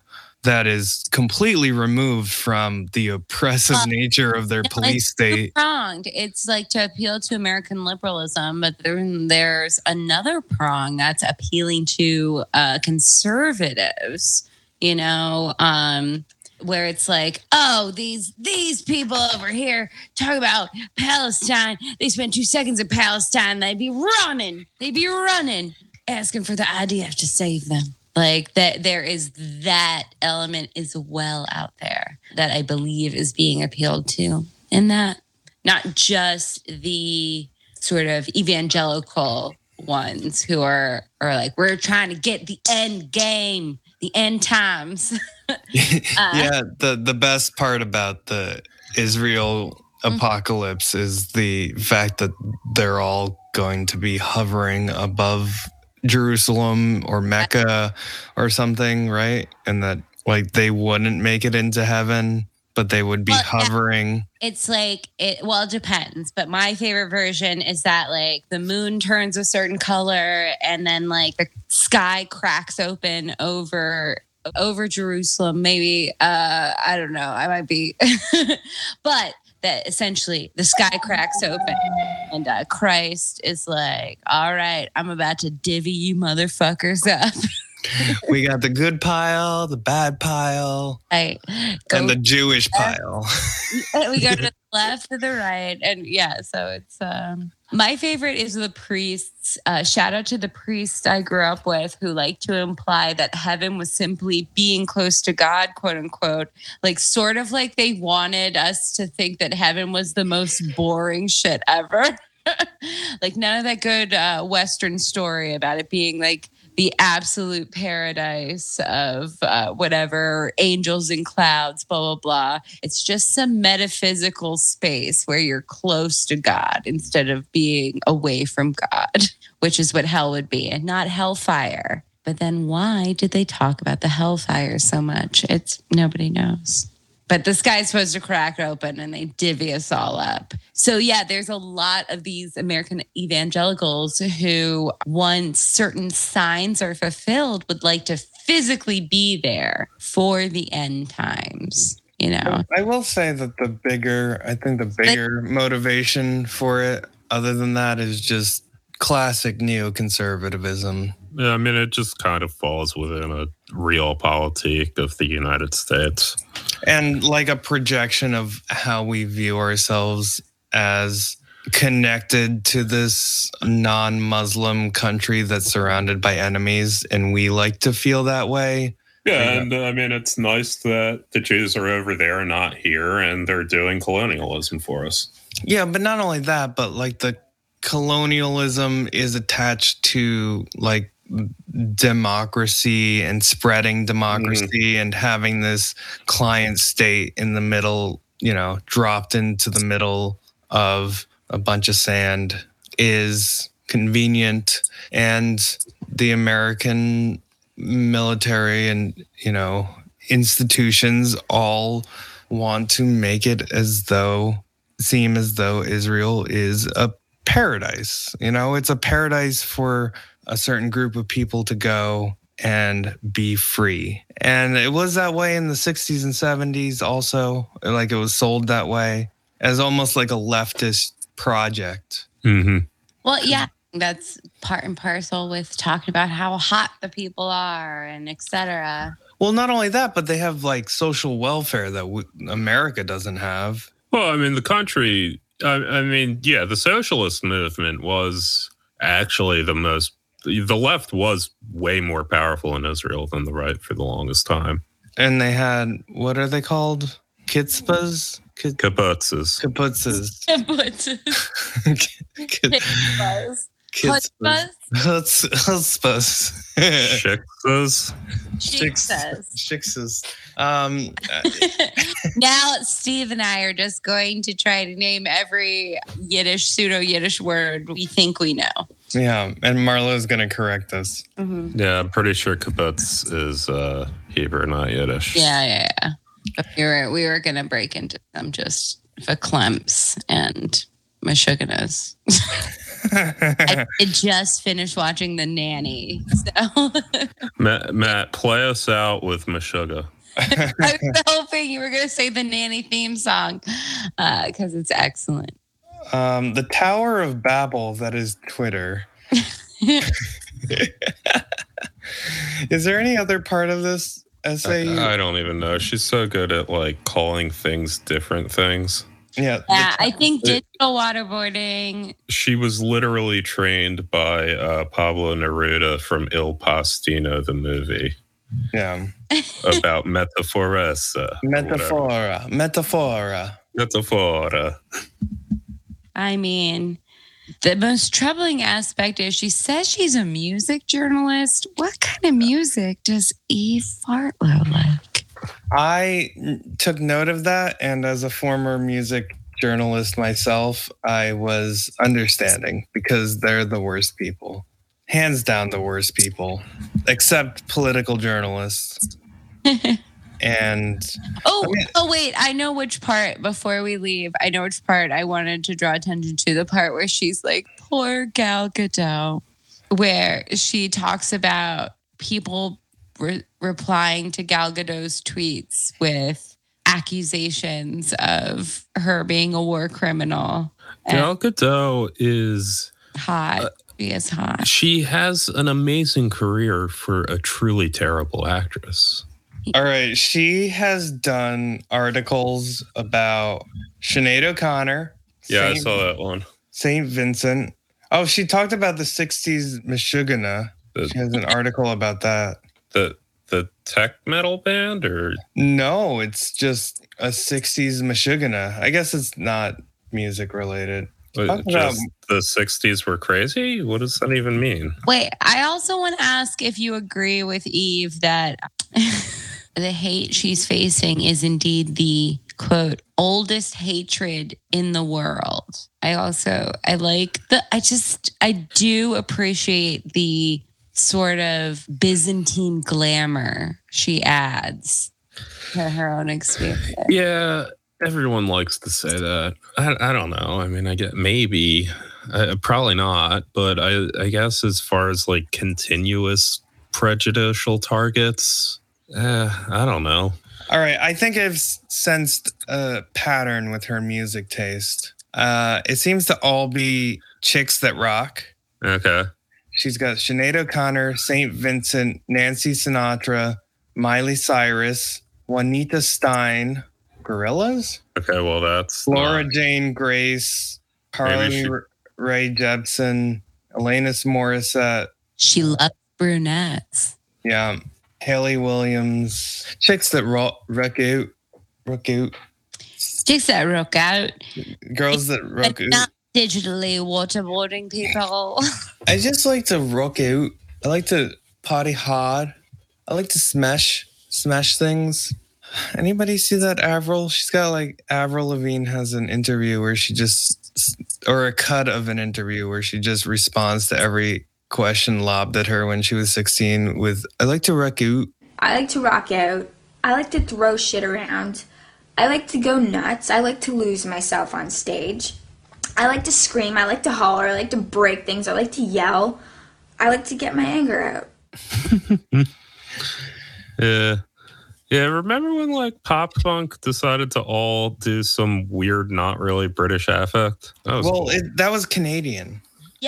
that is completely removed from the oppressive Well, nature of their No, police state. Pronged. It's like to appeal to American liberalism, but then there's another prong that's appealing to uh, conservatives. You know, um, where it's like, oh, these these people over here talk about Palestine. They spend two seconds in Palestine. They'd be running. They'd be running, asking for the IDF to save them. Like that, there is that element as well out there that I believe is being appealed to in that, not just the sort of evangelical ones who are are like we're trying to get the end game, the end times. yeah, the the best part about the Israel Mm-hmm. apocalypse is the fact that they're all going to be hovering above Jerusalem or Mecca or something, right? And that like they wouldn't make it into heaven, but they would be Well, hovering. it's like it well it depends but my favorite version is that like the moon turns a certain color and then like the sky cracks open over over jerusalem. Maybe uh i don't know. I might be but that essentially the sky cracks open and uh, christ is like all right i'm about to divvy you motherfuckers up we got the good pile, the bad pile, go and the Jewish pile. we go to the left to the right and yeah so it's um my favorite is the priests uh shout out to the priests i grew up with who like to imply that heaven was simply being close to god quote unquote like sort of like they wanted us to think that heaven was the most boring shit ever. Like none of that good uh western story about it being like the absolute paradise of uh, whatever angels and clouds, blah, blah, blah. It's just some metaphysical space where you're close to God instead of being away from God, which is what hell would be, and not hellfire. But then why did they talk about the hellfire so much? It's nobody knows. But the sky's supposed to crack open and they divvy us all up. So, yeah, there's a lot of these American evangelicals who, once certain signs are fulfilled, would like to physically be there for the end times. You know, I will say that the bigger, I think the bigger motivation for it, other than that, is just classic neoconservatism. Yeah, I mean, it just kind of falls within a realpolitik of the United States. And like a projection of how we view ourselves as connected to this non Muslim country that's surrounded by enemies. And we like to feel that way. Yeah, and uh, I mean, it's nice that the Jews are over there not here, and they're doing colonialism for us. Yeah, but not only that, but like the colonialism is attached to like democracy and spreading mm-hmm. democracy and having this client state in the middle, you know, dropped into the middle of a bunch of sand is convenient and the American military and, you know, institutions all want to make it as though seem as though Israel is a paradise. You know, it's a paradise for a certain group of people to go and be free. And it was that way in the 60s and 70s also. Like it was sold that way as almost like a leftist project. Mm-hmm. well, yeah, that's part and parcel with talking about how hot the people are and et cetera. Well, not only that, but they have like social welfare that w- America doesn't have. Well, I mean, the country, I, I mean, yeah, the socialist movement was actually the most the, the left was way more powerful in Israel than the right for the longest time. And they had what are they called? Kitzpas? Kit- Kibbutzes. Kibbutzes. Kit- Buzz. Kitzpas. Buzz. Chutzpas. Shiksas. She Um, now Steve and I are just going to try to name every Yiddish, pseudo Yiddish word we think we know. Yeah, and Marlo's gonna correct us. Yeah, I'm pretty sure kibbutz is uh, Hebrew, not Yiddish. Yeah, yeah, yeah. But we were we were gonna break into them just for Clemps and Meshuggahs. I just finished watching The Nanny, so Matt, Matt, play us out with Meshuggah. I was hoping you were gonna say the Nanny theme song because it's excellent. Um, the Tower of Babel that is Twitter. is there any other part of this essay? you- I don't even know. She's so good at like calling things different things. yeah, the Yeah, I ta- think digital waterboarding. She was literally trained by uh, Pablo Neruda from Il Postino, the movie yeah. about metaphores. or whatever. Metaphora, metaphora. Metaphora. I mean, the most troubling aspect is she says she's a music journalist. What kind of music does Eve Fartlow like? I took note of that, and as a former music journalist myself, I was understanding because they're the worst people, hands down the worst people, except political journalists. and Oh, I mean- oh wait, I know which part before we leave. I know which part I wanted to draw attention to. The part where she's like, poor Gal Gadot, where she talks about people re- replying to Gal Gadot's tweets with accusations of her being a war criminal. Gal Gadot is hot. Uh, she is hot. she has an amazing career for a truly terrible actress. All right, she has done articles about Sinead O'Connor. Yeah, I saw that one. Saint Vincent. Oh, she talked about the '60s Meshuggah. She has an article about that. The the tech metal band or No, it's just a '60s Meshuggah. I guess it's not music related. what, about- just the 60s were crazy? What does that even mean? Wait, I also want to ask if you agree with Eve that the hate she's facing is indeed the quote oldest hatred in the world. I also I like the I just I do appreciate the sort of Byzantine glamour she adds to her own experience. Yeah, everyone likes to say that. I, I don't know. I mean, I get maybe, uh, probably not, but I, I guess as far as like continuous prejudicial targets, eh, I don't know. All right, I think I've sensed a pattern with her music taste. Uh, it seems to all be chicks that rock. Okay. She's got Sinead O'Connor, Saint Vincent, Nancy Sinatra, Miley Cyrus, Juanita Stein, Gorillas, Okay. Well, that's Laura not- Jane Grace, Maybe Carly she- Rae Jepsen, Alanis Morissette, She loves brunettes. yeah, Hayley Williams, chicks that rock, rock out, rock out, Chicks that rock out, girls that rock but out. not digitally waterboarding people. I just like to rock out. I like to party hard. I like to smash smash things. Anybody see that Avril? She's got like Avril Lavigne has an interview where she just or a cut of an interview where she just responds to every question lobbed at her when she was 16 with I like to rock out. I like to rock out. I like to throw shit around. I like to go nuts. I like to lose myself on stage. I like to scream. I like to holler. I like to break things. I like to yell. I like to get my anger out. Yeah. Yeah. Remember when like pop punk decided to all do some weird, not really British affect? That was Well, cool. it, that was Canadian.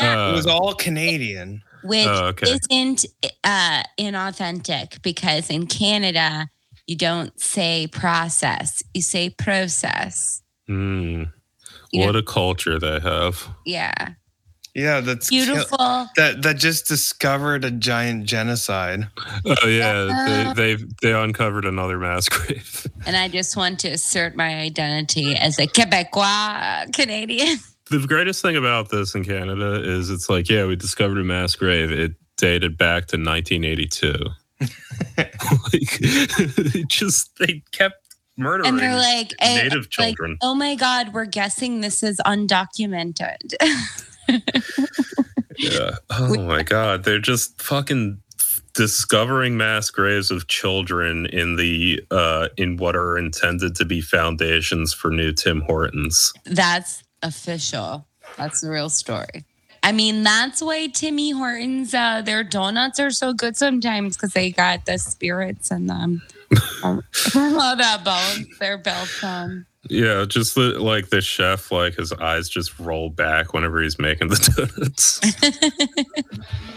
Yeah. It was all Canadian. which Oh, okay. isn't uh, inauthentic because in Canada you don't say process, you say process. Hmm. You What know, a culture they have. yeah. Yeah, that's kill- beautiful. that that just discovered a giant genocide. Oh yeah, Uh, they they they uncovered another mass grave. And I just want to assert my identity as a Quebecois Canadian. The greatest thing about this in Canada is it's like, yeah, we discovered a mass grave. It dated back to 1982. like, just they kept murdering And they're like, eh, native like, children. oh my God, we're guessing this is undocumented. yeah. Oh my god, they're just fucking discovering mass graves of children in the uh in what are intended to be foundations for new Tim Hortons. That's official. That's the real story. I mean, that's why Timmy Hortons, uh, their donuts are so good sometimes because they got the spirits in them. I love that bones they're built on. Yeah, just the, like the chef, like his eyes just roll back whenever he's making the donuts.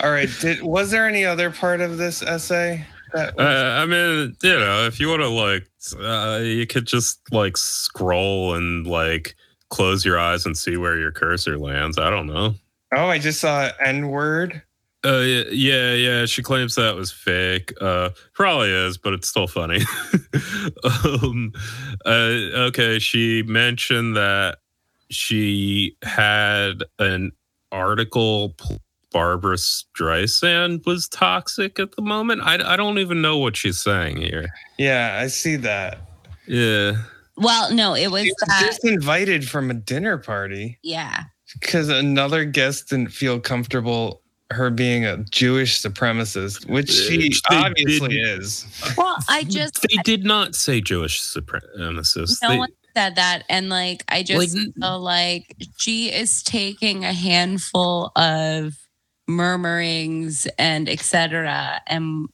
All right, did, was there any other part of this essay that Uh, I mean, you know, if you want to like, uh, you could just like scroll and like close your eyes and see where your cursor lands. I don't know. Oh, I just saw N word. Uh, yeah, yeah, yeah. She claims that was fake. Uh, probably is, but it's still funny. um, uh, okay, she mentioned that she had an article. Barbra Streisand was toxic at the moment. I, I don't even know what she's saying here. Yeah, I see that. Yeah. Well, no, it was She was uh, that. disinvited from a dinner party Yeah. because another guest didn't feel comfortable her being a Jewish supremacist, which she uh, They obviously is. Well, I just, They did not say Jewish supremacist. no They- one said that. And like, I just Like, feel like she is taking a handful of murmurings and etc. and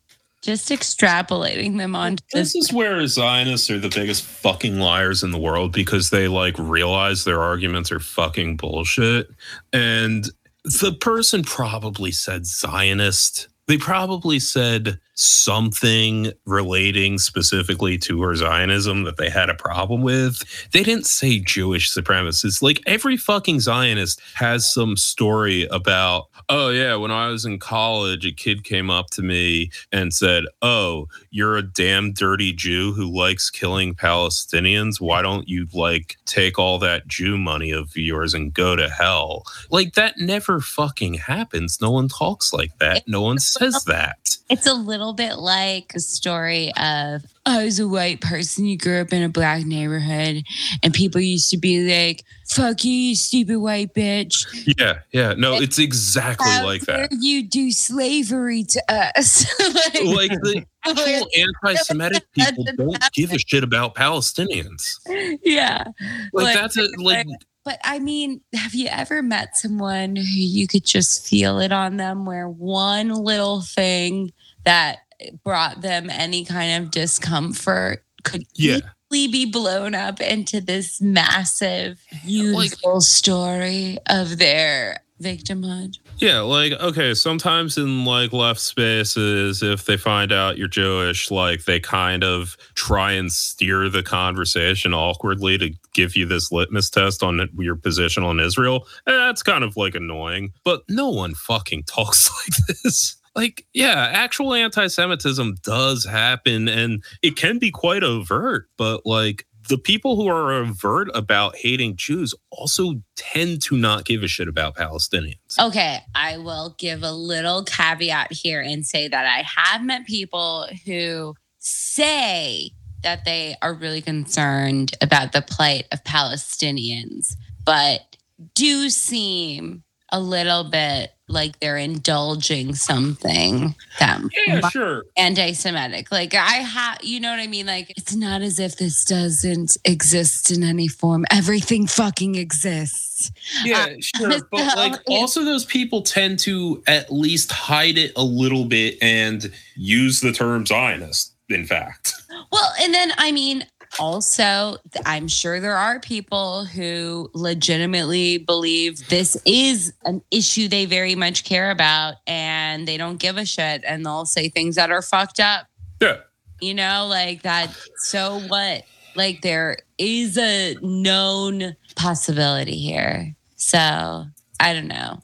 just extrapolating them onto This this. is where Zionists are the biggest fucking liars in the world because they like realize their arguments are fucking bullshit. And the person probably said Zionist. They probably said something relating specifically to her Zionism that they had a problem with. They didn't say Jewish supremacists. Like every fucking Zionist has some story about, oh, yeah, when I was in college, a kid came up to me and said, oh, you're a damn dirty Jew who likes killing Palestinians. Why don't you like take all that Jew money of yours and go to hell? Like that never fucking happens. No one talks like that. No one says that. It's a little bit like a story of oh, I was a white person who grew up in a black neighborhood, and people used to be like, "Fuck you, you stupid white bitch." Yeah, yeah. No, it's exactly like that. You do slavery to us. like, Like the actual anti-Semitic people don't give a shit about Palestinians. yeah. Like, Like, that's a like But I mean, have you ever met someone who you could just feel it on them where one little thing that brought them any kind of discomfort could Yeah. easily be blown up into this massive, beautiful story of their victimhood? Yeah, like okay, sometimes in like left spaces, if they find out you're Jewish, like they kind of try and steer the conversation awkwardly to give you this litmus test on your position on Israel. And that's kind of like annoying, but no one fucking talks like this. Like, yeah, actual anti Semitism does happen and it can be quite overt, but like the people who are overt about hating Jews also tend to not give a shit about Palestinians. Okay, I will give a little caveat here and say that I have met people who say that they are really concerned about the plight of Palestinians, but do seem a little bit like they're indulging something that might sure. anti-Semitic. Like I have, you know what I mean? Like it's not as if this doesn't exist in any form. Everything fucking exists. Yeah, uh, sure. But so like also those people tend to at least hide it a little bit and use the term Zionist, in fact. Well, and then I mean, also, I'm sure there are people who legitimately believe this is an issue they very much care about and they don't give a shit and they'll say things that are fucked up, Yeah. you know, like that. So what? Like there is a known possibility here. So I don't know.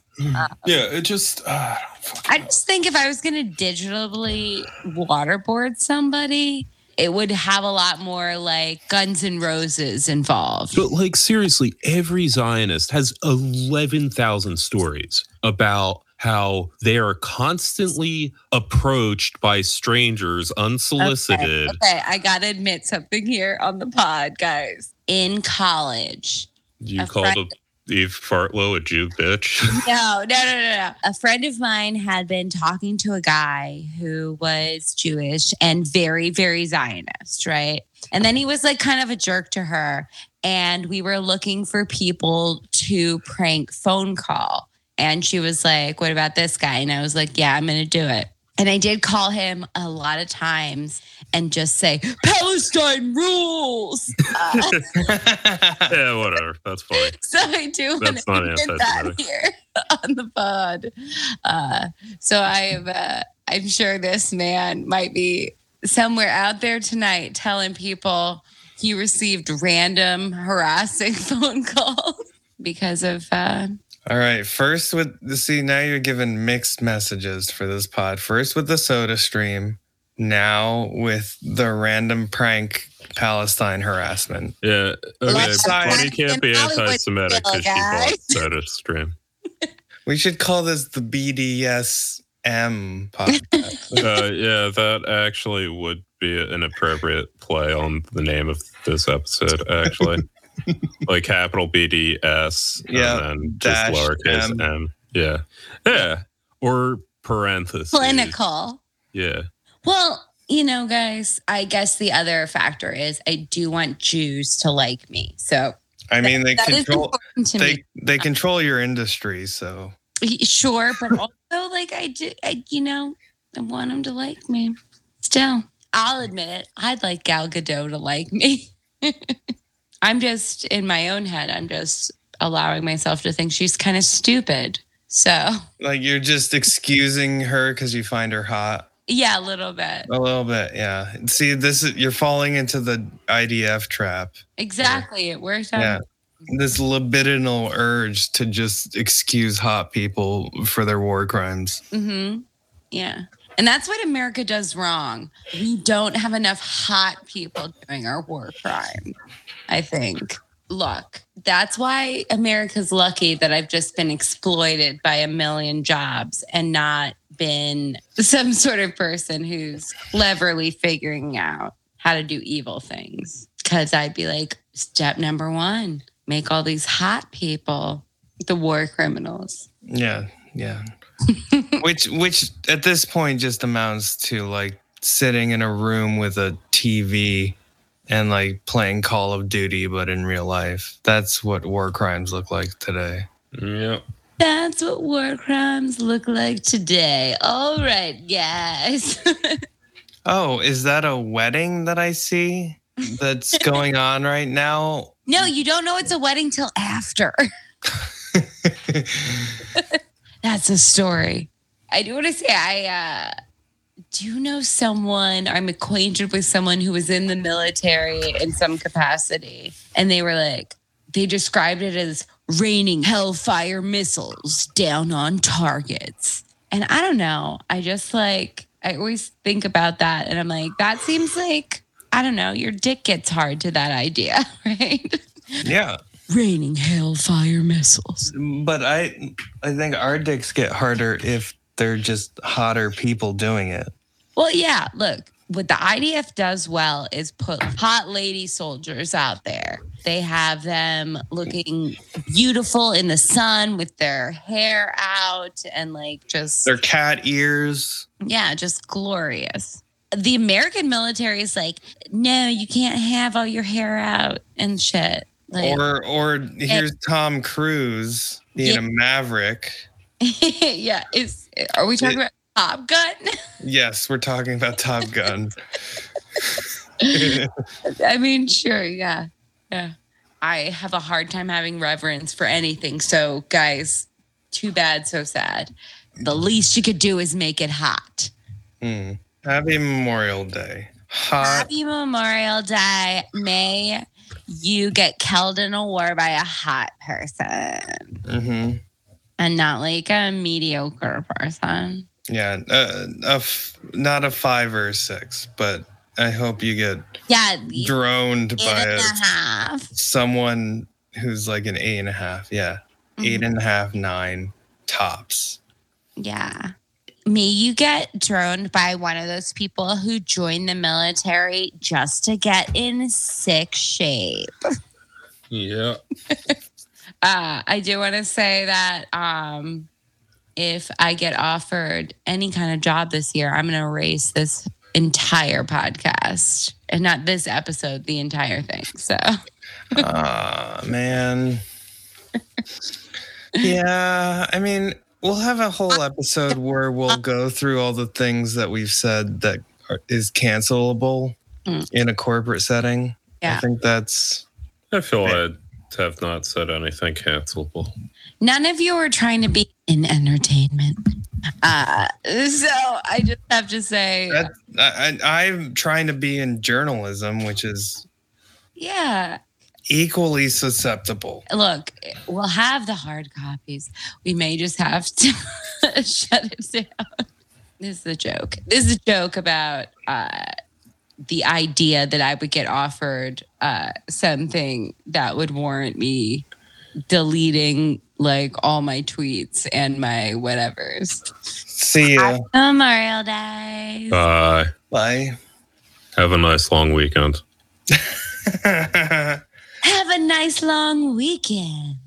Yeah, it just. Uh, I just think if I was going to digitally waterboard somebody, it would have a lot more like Guns and Roses involved. But like seriously, every Zionist has eleven thousand stories about how they are constantly approached by strangers unsolicited. Okay, okay, I got to admit something here on the pod, guys. In college, You A called friend- Eve Fartlow a Jew bitch. no, no, no, no, no. A friend of mine had been talking to a guy who was Jewish and very, very Zionist, right? And then he was like kind of a jerk to her. And we were looking for people to prank phone call. And she was like, What about this guy? And I was like, Yeah, I'm going to do it. And I did call him a lot of times and just say, Palestine rules. Uh, yeah, whatever. That's funny. so I do want That's not to get that here on the pod. Uh, so I am, uh, I'm sure this man might be somewhere out there tonight telling people he received random harassing phone calls because of. All right. First with the see now you're giving mixed messages for this pod. First with the soda stream, now with the random prank Palestine harassment. Yeah. Okay. Let's But not he can't be anti-Semitic still, because she bought soda stream. We should call this the BDSM podcast. Uh, yeah, that actually would be an appropriate play on the name of this episode. Actually, like capital BDS, Yeah, and then just dash lowercase M. m. Yeah, yeah, or parentheses. clinical. Yeah, Well, you know, guys, I guess the other factor is I do want Jews to like me. So I mean they that is control important to me. they they control your industry, so Sure, but also like I do, I, you know, I want them to like me. Still, I'll admit it. I'd like Gal Gadot to like me. I'm just in my own head. I'm just allowing myself to think she's kind of stupid. So like you're just excusing her because you find her hot. yeah, a little bit. A little bit, yeah. See, this is you're falling into the IDF trap. Exactly. It worked out. Yeah. This libidinal urge to just excuse hot people for their war crimes. Mm-hmm. Yeah. And that's what America does wrong. We don't have enough hot people doing our war crime, I think. Look, that's why America's lucky that I've just been exploited by a million jobs and not been some sort of person who's cleverly figuring out how to do evil things. Because I'd be like, step number one, make all these hot people the war criminals. Yeah, yeah. which which at this point just amounts to like sitting in a room with a TV and like playing Call of Duty but in real life. That's what war crimes look like today. yep. That's what war crimes look like today. All right, guys. Oh, is that a wedding that I see that's going on right now? no, you don't know it's a wedding till after. That's a story. I do want to say I uh, do you know someone. I'm acquainted with someone who was in the military in some capacity, and they were like, they described it as raining hellfire missiles down on targets. And I don't know. I just like I always think about that, and I'm like, that seems like I don't know. Your dick gets hard to that idea, right? yeah. raining hellfire missiles. But I I think our dicks get harder if they're just hotter people doing it. Well, yeah, look, what the IDF does well is put hot lady soldiers out there. They have them looking beautiful in the sun with their hair out and like just, Their cat ears. yeah, just glorious. The American military is like, no, you can't have all your hair out and shit. Like, Or or here's Tom Cruise being Yeah. a maverick. yeah, is are we talking It- about Top Gun? Yes, we're talking about Top Gun. I mean, sure, yeah. Yeah. I have a hard time having reverence for anything. So, guys, too bad, so sad. The least you could do is make it hot. Hmm. Happy Memorial Day. Hot. Happy Memorial Day. May you get killed in a war by a hot person. hmm and not like a mediocre person. Yeah, uh, a f- not a five or a six, but I hope you get Yeah, droned by a, a half. someone who's like an eight and a half. Yeah, eight and a half, nine tops. Yeah. Me, you get droned by one of those people who join the military just to get in sick shape. Yeah. Uh, I do want to say that um, if I get offered any kind of job this year, I'm going to erase this entire podcast and not this episode, the entire thing. So, Ah, man. yeah, I mean, we'll have a whole episode where we'll go through all the things that we've said that are, is cancelable Mm. in a corporate setting. Yeah. I think that's I feel I have not said anything cancelable. None of you are trying to be in entertainment. Uh, so, I just have to say, that. I, I, I'm trying to be in journalism, which is yeah. equally susceptible. look, we'll have the hard copies. We may just have to shut it down. This is a joke. This is a joke about uh, the idea that I would get offered uh, something that would warrant me deleting like all my tweets and my whatevers. See ya. Memorial Day. Bye. Bye. Have a nice long weekend. Have a nice long weekend.